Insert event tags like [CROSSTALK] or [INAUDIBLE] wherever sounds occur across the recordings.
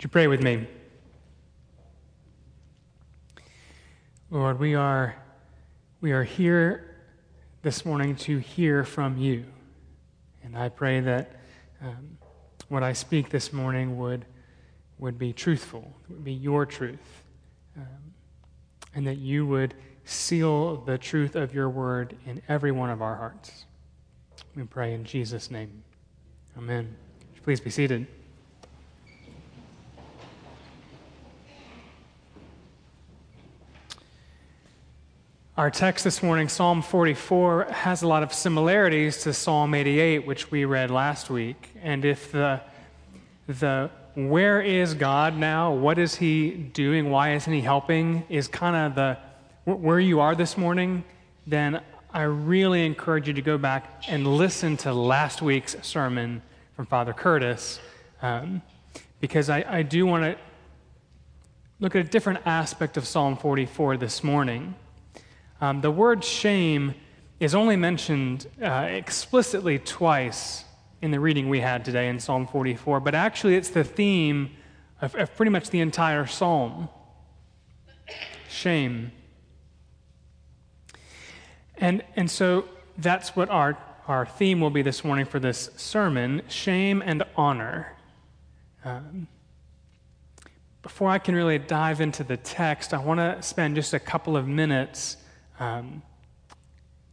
Would you pray with me? Lord, we are, we are here this morning to hear from you. And I pray that um, what I speak this morning would, would be truthful, would be your truth, um, and that you would seal the truth of your word in every one of our hearts. We pray in Jesus' name. Amen. Please be seated. Our text this morning, Psalm 44, has a lot of similarities to Psalm 88, which we read last week. And if the, the where is God now, what is He doing, why isn't He helping, is kind of the where you are this morning, then I really encourage you to go back and listen to last week's sermon from Father Curtis, um, because I, I do want to look at a different aspect of Psalm 44 this morning. Um, the word shame is only mentioned uh, explicitly twice in the reading we had today in Psalm 44, but actually it's the theme of, of pretty much the entire psalm shame. And, and so that's what our, our theme will be this morning for this sermon shame and honor. Um, before I can really dive into the text, I want to spend just a couple of minutes um,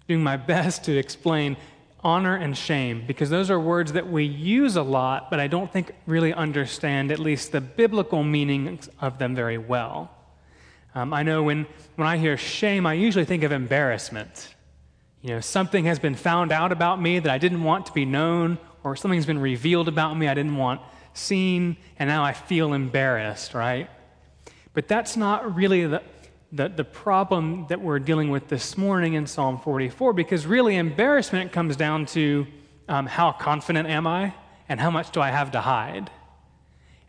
doing my [LAUGHS] best to explain honor and shame because those are words that we use a lot, but I don't think really understand at least the biblical meaning of them very well. Um, I know when, when I hear shame, I usually think of embarrassment. You know, something has been found out about me that I didn't want to be known, or something's been revealed about me I didn't want seen, and now I feel embarrassed, right? But that's not really the, the, the problem that we're dealing with this morning in Psalm 44, because really embarrassment comes down to um, how confident am I and how much do I have to hide.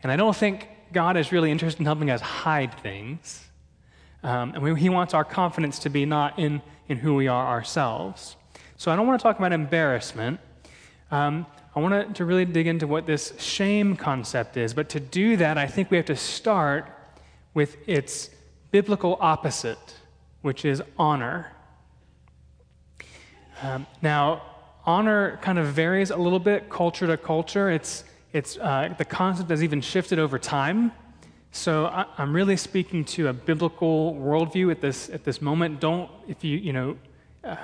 And I don't think God is really interested in helping us hide things. Um, and we, He wants our confidence to be not in, in who we are ourselves. So I don't want to talk about embarrassment. Um, I want to, to really dig into what this shame concept is. But to do that, I think we have to start with its biblical opposite, which is honor. Um, now, honor kind of varies a little bit culture to culture. It's, it's, uh, the concept has even shifted over time. So I, am really speaking to a biblical worldview at this, at this moment. Don't, if you, you know, uh,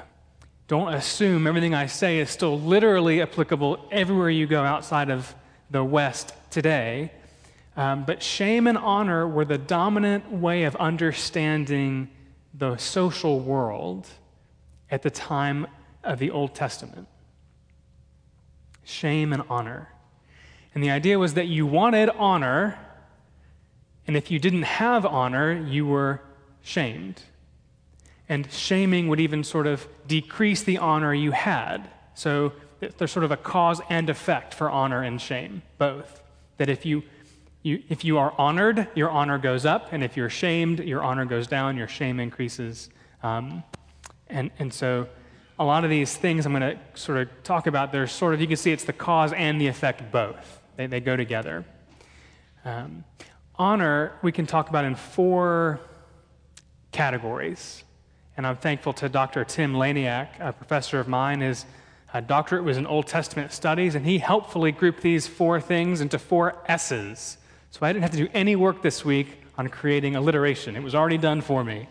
don't assume everything I say is still literally applicable everywhere you go outside of the West today. Um, but shame and honor were the dominant way of understanding the social world at the time of the Old Testament. Shame and honor. And the idea was that you wanted honor, and if you didn't have honor, you were shamed. And shaming would even sort of decrease the honor you had. So there's sort of a cause and effect for honor and shame, both. That if you you, if you are honored, your honor goes up, and if you're shamed, your honor goes down, your shame increases. Um, and, and so, a lot of these things I'm going to sort of talk about, there's sort of, you can see it's the cause and the effect both. They, they go together. Um, honor, we can talk about in four categories. And I'm thankful to Dr. Tim Laniak, a professor of mine. His uh, doctorate was in Old Testament studies, and he helpfully grouped these four things into four S's so I didn't have to do any work this week on creating alliteration. It was already done for me.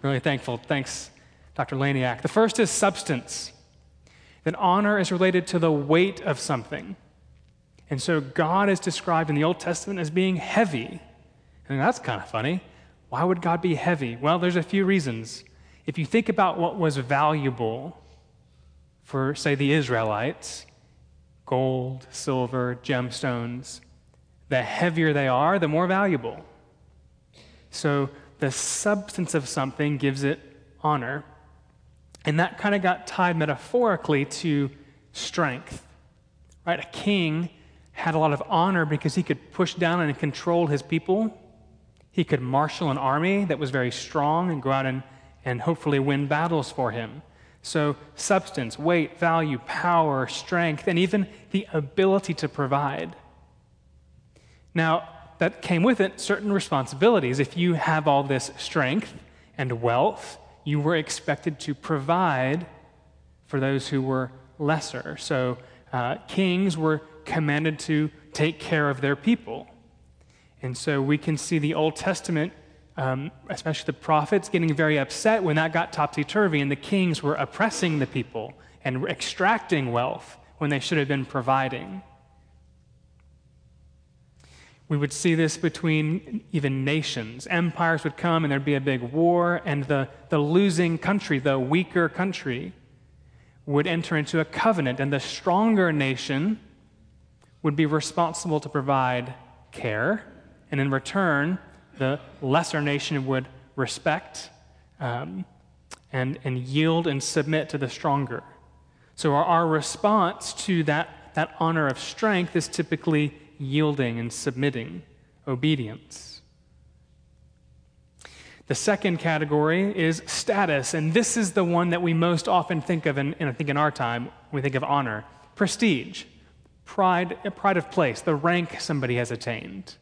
Really thankful. Thanks, Dr. Laniak. The first is substance. That honor is related to the weight of something. And so God is described in the Old Testament as being heavy. And that's kind of funny. Why would God be heavy? Well, there's a few reasons. If you think about what was valuable for, say, the Israelites gold, silver, gemstones the heavier they are, the more valuable. So the substance of something gives it honor. And that kind of got tied metaphorically to strength. Right? A king had a lot of honor because he could push down and control his people. He could marshal an army that was very strong and go out and, and hopefully win battles for him. So, substance, weight, value, power, strength, and even the ability to provide. Now, that came with it certain responsibilities. If you have all this strength and wealth, you were expected to provide for those who were lesser. So uh, kings were commanded to take care of their people. And so we can see the Old Testament, um, especially the prophets, getting very upset when that got topsy turvy and the kings were oppressing the people and extracting wealth when they should have been providing. We would see this between even nations. Empires would come and there'd be a big war, and the, the losing country, the weaker country, would enter into a covenant, and the stronger nation would be responsible to provide care, and in return, the lesser nation would respect um, and, and yield and submit to the stronger. So, our, our response to that, that honor of strength is typically yielding and submitting, obedience. The second category is status, and this is the one that we most often think of, in I think in our time, we think of honor. Prestige, pride, pride of place, the rank somebody has attained.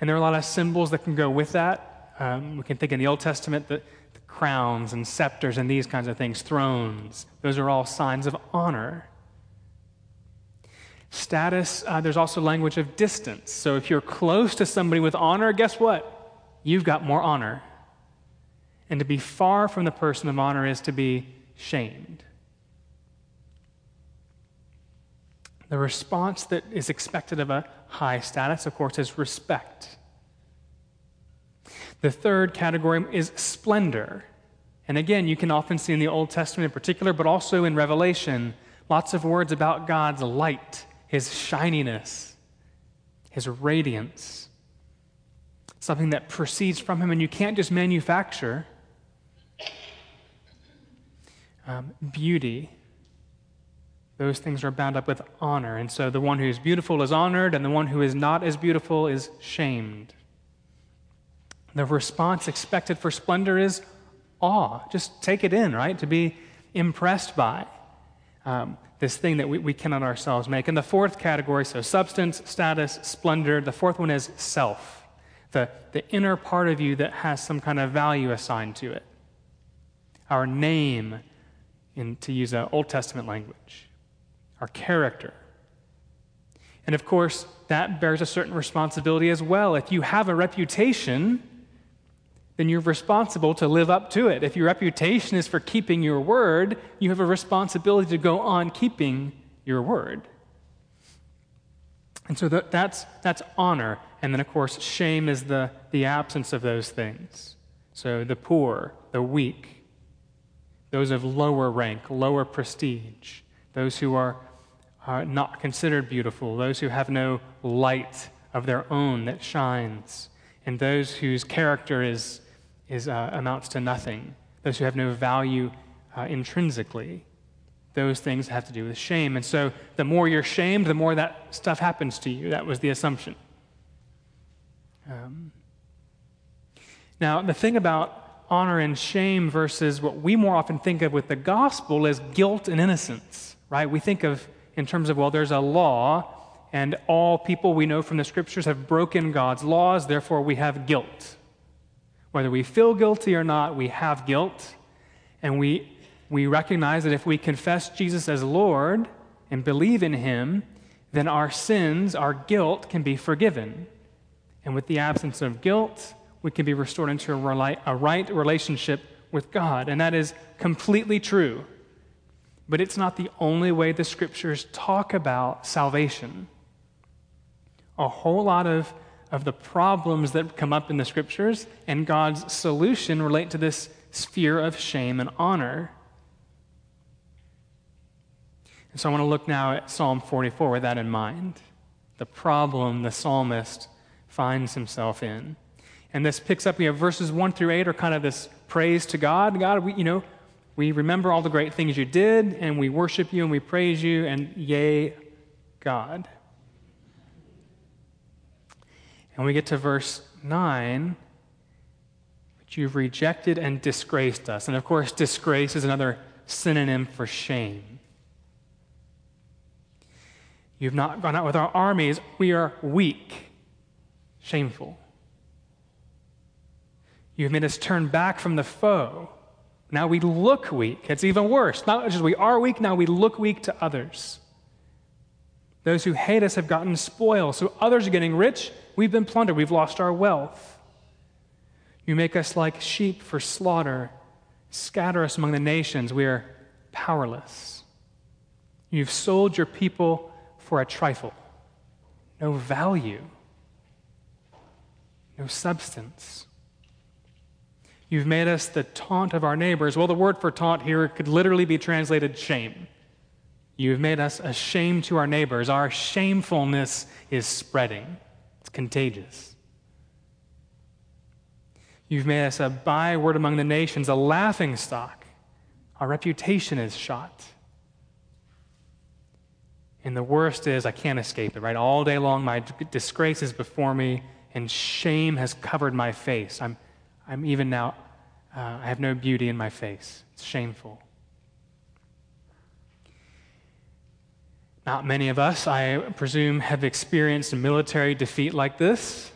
And there are a lot of symbols that can go with that. Um, we can think in the Old Testament that the crowns and scepters and these kinds of things, thrones, those are all signs of honor. Status, uh, there's also language of distance. So if you're close to somebody with honor, guess what? You've got more honor. And to be far from the person of honor is to be shamed. The response that is expected of a high status, of course, is respect. The third category is splendor. And again, you can often see in the Old Testament in particular, but also in Revelation, lots of words about God's light his shininess, his radiance, something that proceeds from him, and you can't just manufacture um, beauty. Those things are bound up with honor. And so the one who is beautiful is honored, and the one who is not as beautiful is shamed. The response expected for splendor is awe. Just take it in, right? To be impressed by. Um, this thing that we, we cannot ourselves make. And the fourth category, so substance, status, splendor, the fourth one is self, the, the inner part of you that has some kind of value assigned to it. Our name, in, to use an Old Testament language, our character. And of course, that bears a certain responsibility as well. If you have a reputation, then you're responsible to live up to it. If your reputation is for keeping your word, you have a responsibility to go on keeping your word. And so that's, that's honor. And then, of course, shame is the, the absence of those things. So the poor, the weak, those of lower rank, lower prestige, those who are, are not considered beautiful, those who have no light of their own that shines, and those whose character is is, uh, amounts to nothing. Those who have no value uh, intrinsically, those things have to do with shame. And so the more you're shamed, the more that stuff happens to you. That was the assumption. Um, now, the thing about honor and shame versus what we more often think of with the gospel is guilt and innocence, right? We think of in terms of, well, there's a law, and all people we know from the scriptures have broken God's laws, therefore we have guilt. Whether we feel guilty or not, we have guilt. And we, we recognize that if we confess Jesus as Lord and believe in Him, then our sins, our guilt, can be forgiven. And with the absence of guilt, we can be restored into a, a right relationship with God. And that is completely true. But it's not the only way the scriptures talk about salvation. A whole lot of of the problems that come up in the scriptures and God's solution relate to this sphere of shame and honor. And so I want to look now at Psalm 44 with that in mind. The problem the psalmist finds himself in. And this picks up, we have verses 1 through 8 are kind of this praise to God. God, we, you know, we remember all the great things you did, and we worship you and we praise you, and yay, God. And we get to verse 9, but you've rejected and disgraced us. And of course, disgrace is another synonym for shame. You've not gone out with our armies. We are weak, shameful. You've made us turn back from the foe. Now we look weak. It's even worse. Not just we are weak, now we look weak to others. Those who hate us have gotten spoil. So others are getting rich. We've been plundered. We've lost our wealth. You make us like sheep for slaughter. Scatter us among the nations. We are powerless. You've sold your people for a trifle. No value. No substance. You've made us the taunt of our neighbors. Well, the word for taunt here could literally be translated shame. You've made us a shame to our neighbors. Our shamefulness is spreading, it's contagious. You've made us a byword among the nations, a laughing stock. Our reputation is shot. And the worst is, I can't escape it, right? All day long, my disgrace is before me, and shame has covered my face. I'm I'm even now, uh, I have no beauty in my face. It's shameful. Not many of us, I presume, have experienced a military defeat like this.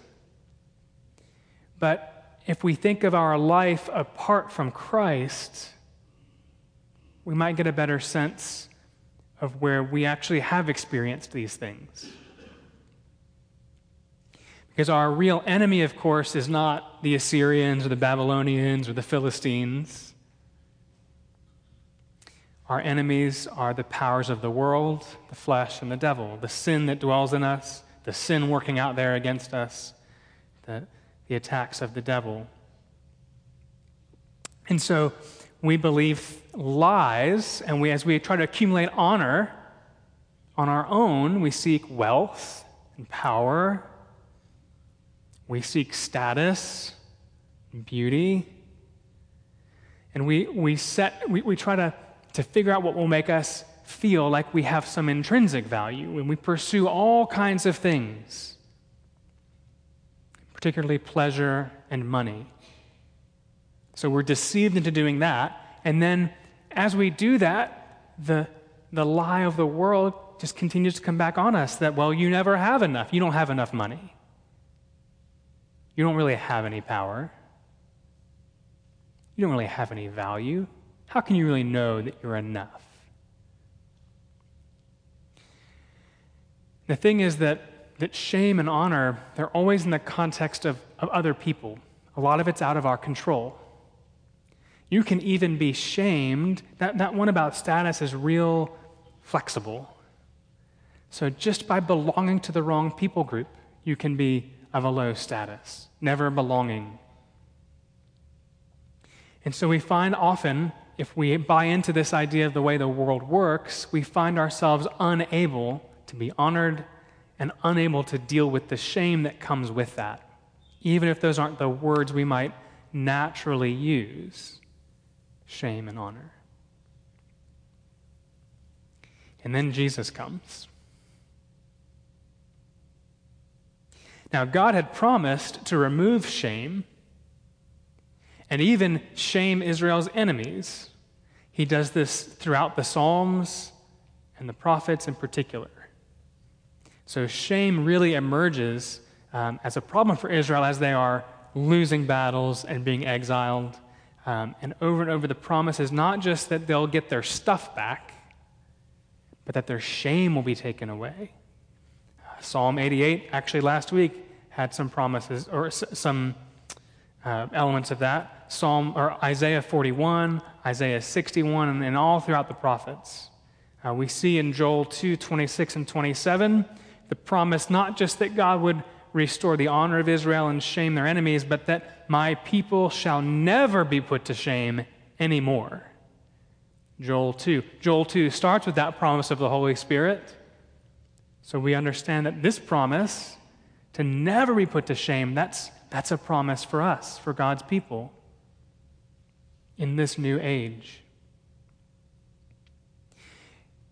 But if we think of our life apart from Christ, we might get a better sense of where we actually have experienced these things. Because our real enemy, of course, is not the Assyrians or the Babylonians or the Philistines. Our enemies are the powers of the world, the flesh, and the devil, the sin that dwells in us, the sin working out there against us, the, the attacks of the devil. And so we believe lies, and we, as we try to accumulate honor on our own, we seek wealth and power. We seek status, and beauty, and we, we, set, we, we try to, to figure out what will make us feel like we have some intrinsic value. And we pursue all kinds of things, particularly pleasure and money. So we're deceived into doing that. And then as we do that, the, the lie of the world just continues to come back on us that, well, you never have enough. You don't have enough money you don't really have any power. You don't really have any value. How can you really know that you're enough? The thing is that, that shame and honor, they're always in the context of, of other people. A lot of it's out of our control. You can even be shamed. That, that one about status is real flexible. So just by belonging to the wrong people group, you can be of a low status, never belonging. And so we find often, if we buy into this idea of the way the world works, we find ourselves unable to be honored and unable to deal with the shame that comes with that, even if those aren't the words we might naturally use shame and honor. And then Jesus comes. Now, God had promised to remove shame and even shame Israel's enemies. He does this throughout the Psalms and the prophets in particular. So, shame really emerges um, as a problem for Israel as they are losing battles and being exiled. Um, and over and over, the promise is not just that they'll get their stuff back, but that their shame will be taken away. Psalm 88, actually last week, had some promises or s- some uh, elements of that. Psalm or Isaiah 41, Isaiah 61, and, all throughout the prophets. Uh, we see in Joel 2, 26 and 27, the promise not just that God would restore the honor of Israel and shame their enemies, but that my people shall never be put to shame anymore. Joel 2. Joel 2 starts with that promise of the Holy Spirit. So we understand that this promise to never be put to shame, that's, that's a promise for us, for God's people in this new age.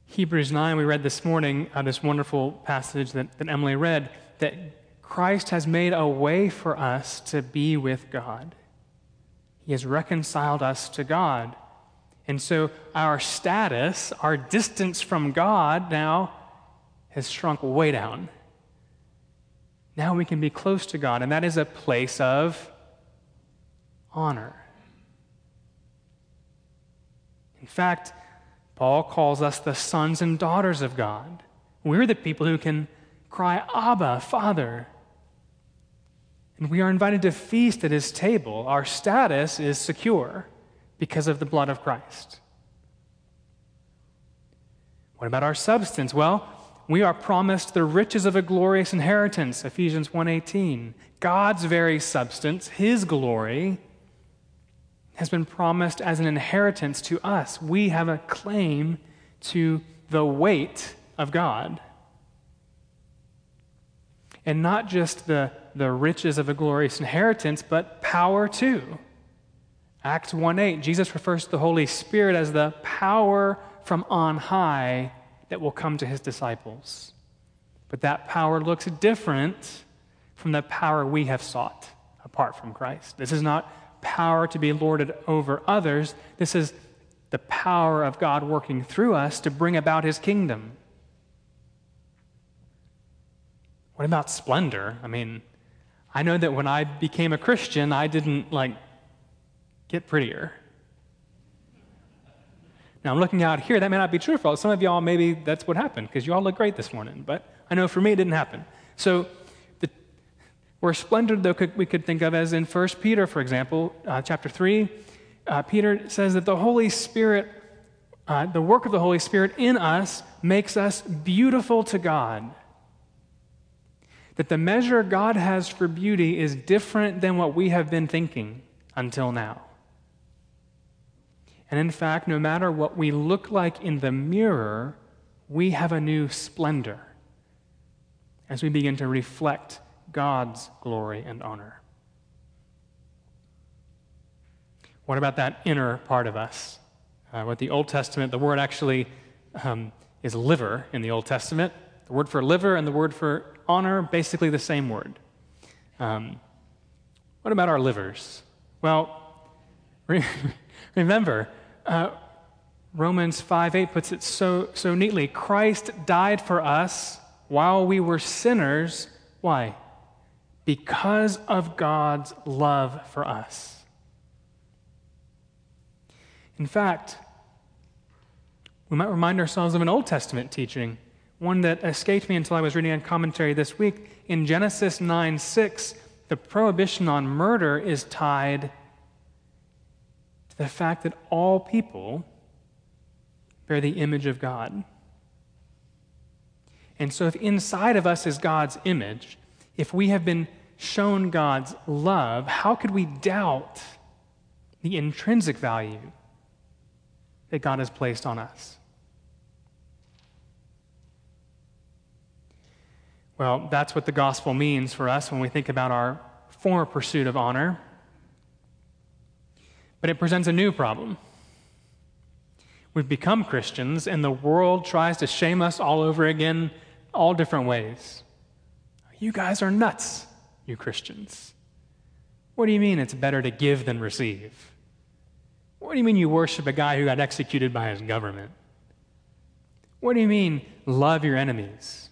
Hebrews 9, we read this morning, uh, this wonderful passage that, that Emily read, that Christ has made a way for us to be with God. He has reconciled us to God. And so our status, our distance from God now, has shrunk way down. Now we can be close to God, and that is a place of honor. In fact, Paul calls us the sons and daughters of God. We're the people who can cry, Abba, Father. And we are invited to feast at his table. Our status is secure because of the blood of Christ. What about our substance? Well, we are promised the riches of a glorious inheritance, Ephesians 1:18. God's very substance, his glory, has been promised as an inheritance to us. We have a claim to the weight of God. And not just the, the riches of a glorious inheritance, but power too. Acts 1 8, Jesus refers to the Holy Spirit as the power from on high that will come to his disciples. But that power looks different from the power we have sought apart from Christ. This is not power to be lorded over others. This is the power of God working through us to bring about his kingdom. What about splendor? I mean, I know that when I became a Christian, I didn't like get prettier. Now, I'm looking out here, that may not be true for all. Some of y'all, maybe that's what happened because you all look great this morning. But I know for me, it didn't happen. So, where splendor, though, could, we could think of as in 1 Peter, for example, uh, chapter 3, uh, Peter says that the Holy Spirit, uh, the work of the Holy Spirit in us, makes us beautiful to God. That the measure God has for beauty is different than what we have been thinking until now. And in fact, no matter what we look like in the mirror, we have a new splendor as we begin to reflect God's glory and honor. What about that inner part of us? Uh, what the Old Testament, the word actually um, is liver in the Old Testament. The word for liver and the word for honor, basically the same word. Um, what about our livers? Well, [LAUGHS] remember, uh, Romans 5 8 puts it so, so neatly Christ died for us while we were sinners. Why? Because of God's love for us. In fact, we might remind ourselves of an Old Testament teaching, one that escaped me until I was reading a commentary this week. In Genesis 9 6, the prohibition on murder is tied to the fact that all people bear the image of God. And so, if inside of us is God's image, if we have been shown God's love, how could we doubt the intrinsic value that God has placed on us? Well, that's what the gospel means for us when we think about our former pursuit of honor but it presents a new problem. We've become Christians, and the world tries to shame us all over again, all different ways. You guys are nuts, you Christians. What do you mean it's better to give than receive? What do you mean you worship a guy who got executed by his government? What do you mean love your enemies?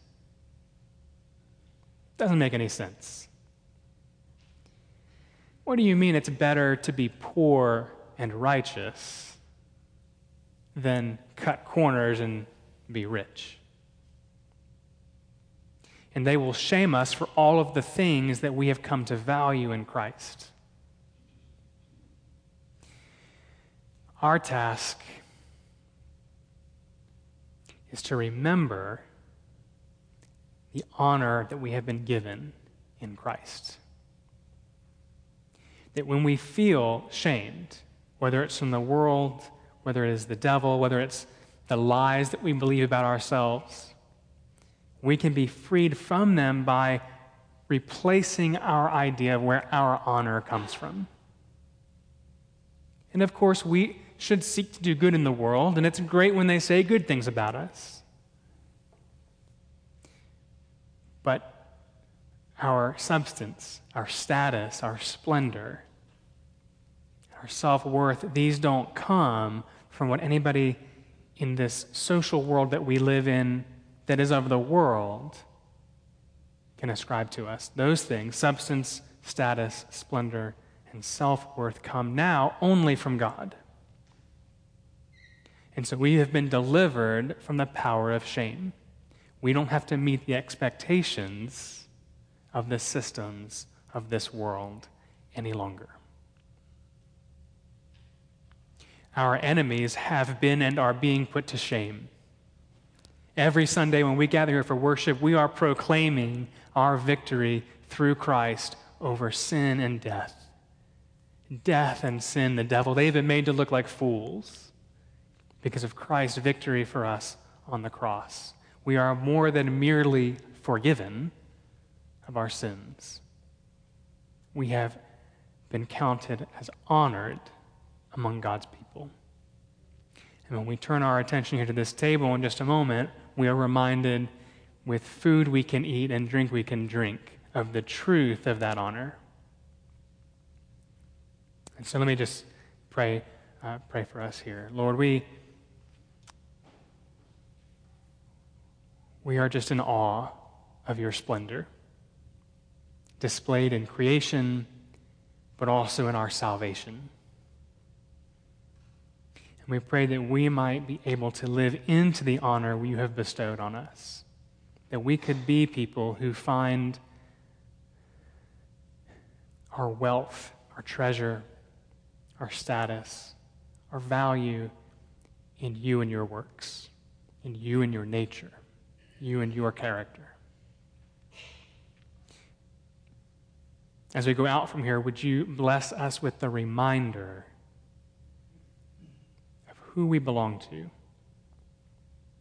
Doesn't make any sense. What do you mean it's better to be poor and righteous than cut corners and be rich? And they will shame us for all of the things that we have come to value in Christ. Our task is to remember the honor that we have been given in Christ that when we feel shamed, whether it's from the world, whether it is the devil, whether it's the lies that we believe about ourselves, we can be freed from them by replacing our idea of where our honor comes from. And of course, we should seek to do good in the world, and it's great when they say good things about us. But our substance, our status, our splendor, our self worth, these don't come from what anybody in this social world that we live in that is of the world can ascribe to us. Those things, substance, status, splendor, and self worth, come now only from God. And so we have been delivered from the power of shame. We don't have to meet the expectations of the systems of this world any longer. Our enemies have been and are being put to shame. Every Sunday when we gather here for worship, we are proclaiming our victory through Christ over sin and death. Death and sin, the devil, they've been made to look like fools because of Christ's victory for us on the cross. We are more than merely forgiven of our sins. We have been counted as honored among God's people. And when we turn our attention here to this table in just a moment, we are reminded with food we can eat and drink we can drink of the truth of that honor. And so let me just pray, uh, pray for us here. Lord, we, we are just in awe of your splendor, displayed in creation, but also in our salvation. And we pray that we might be able to live into the honor you have bestowed on us, that we could be people who find our wealth, our treasure, our status, our value in you and your works, in you and your nature, you and your character. As we go out from here, would you bless us with the reminder who we belong to?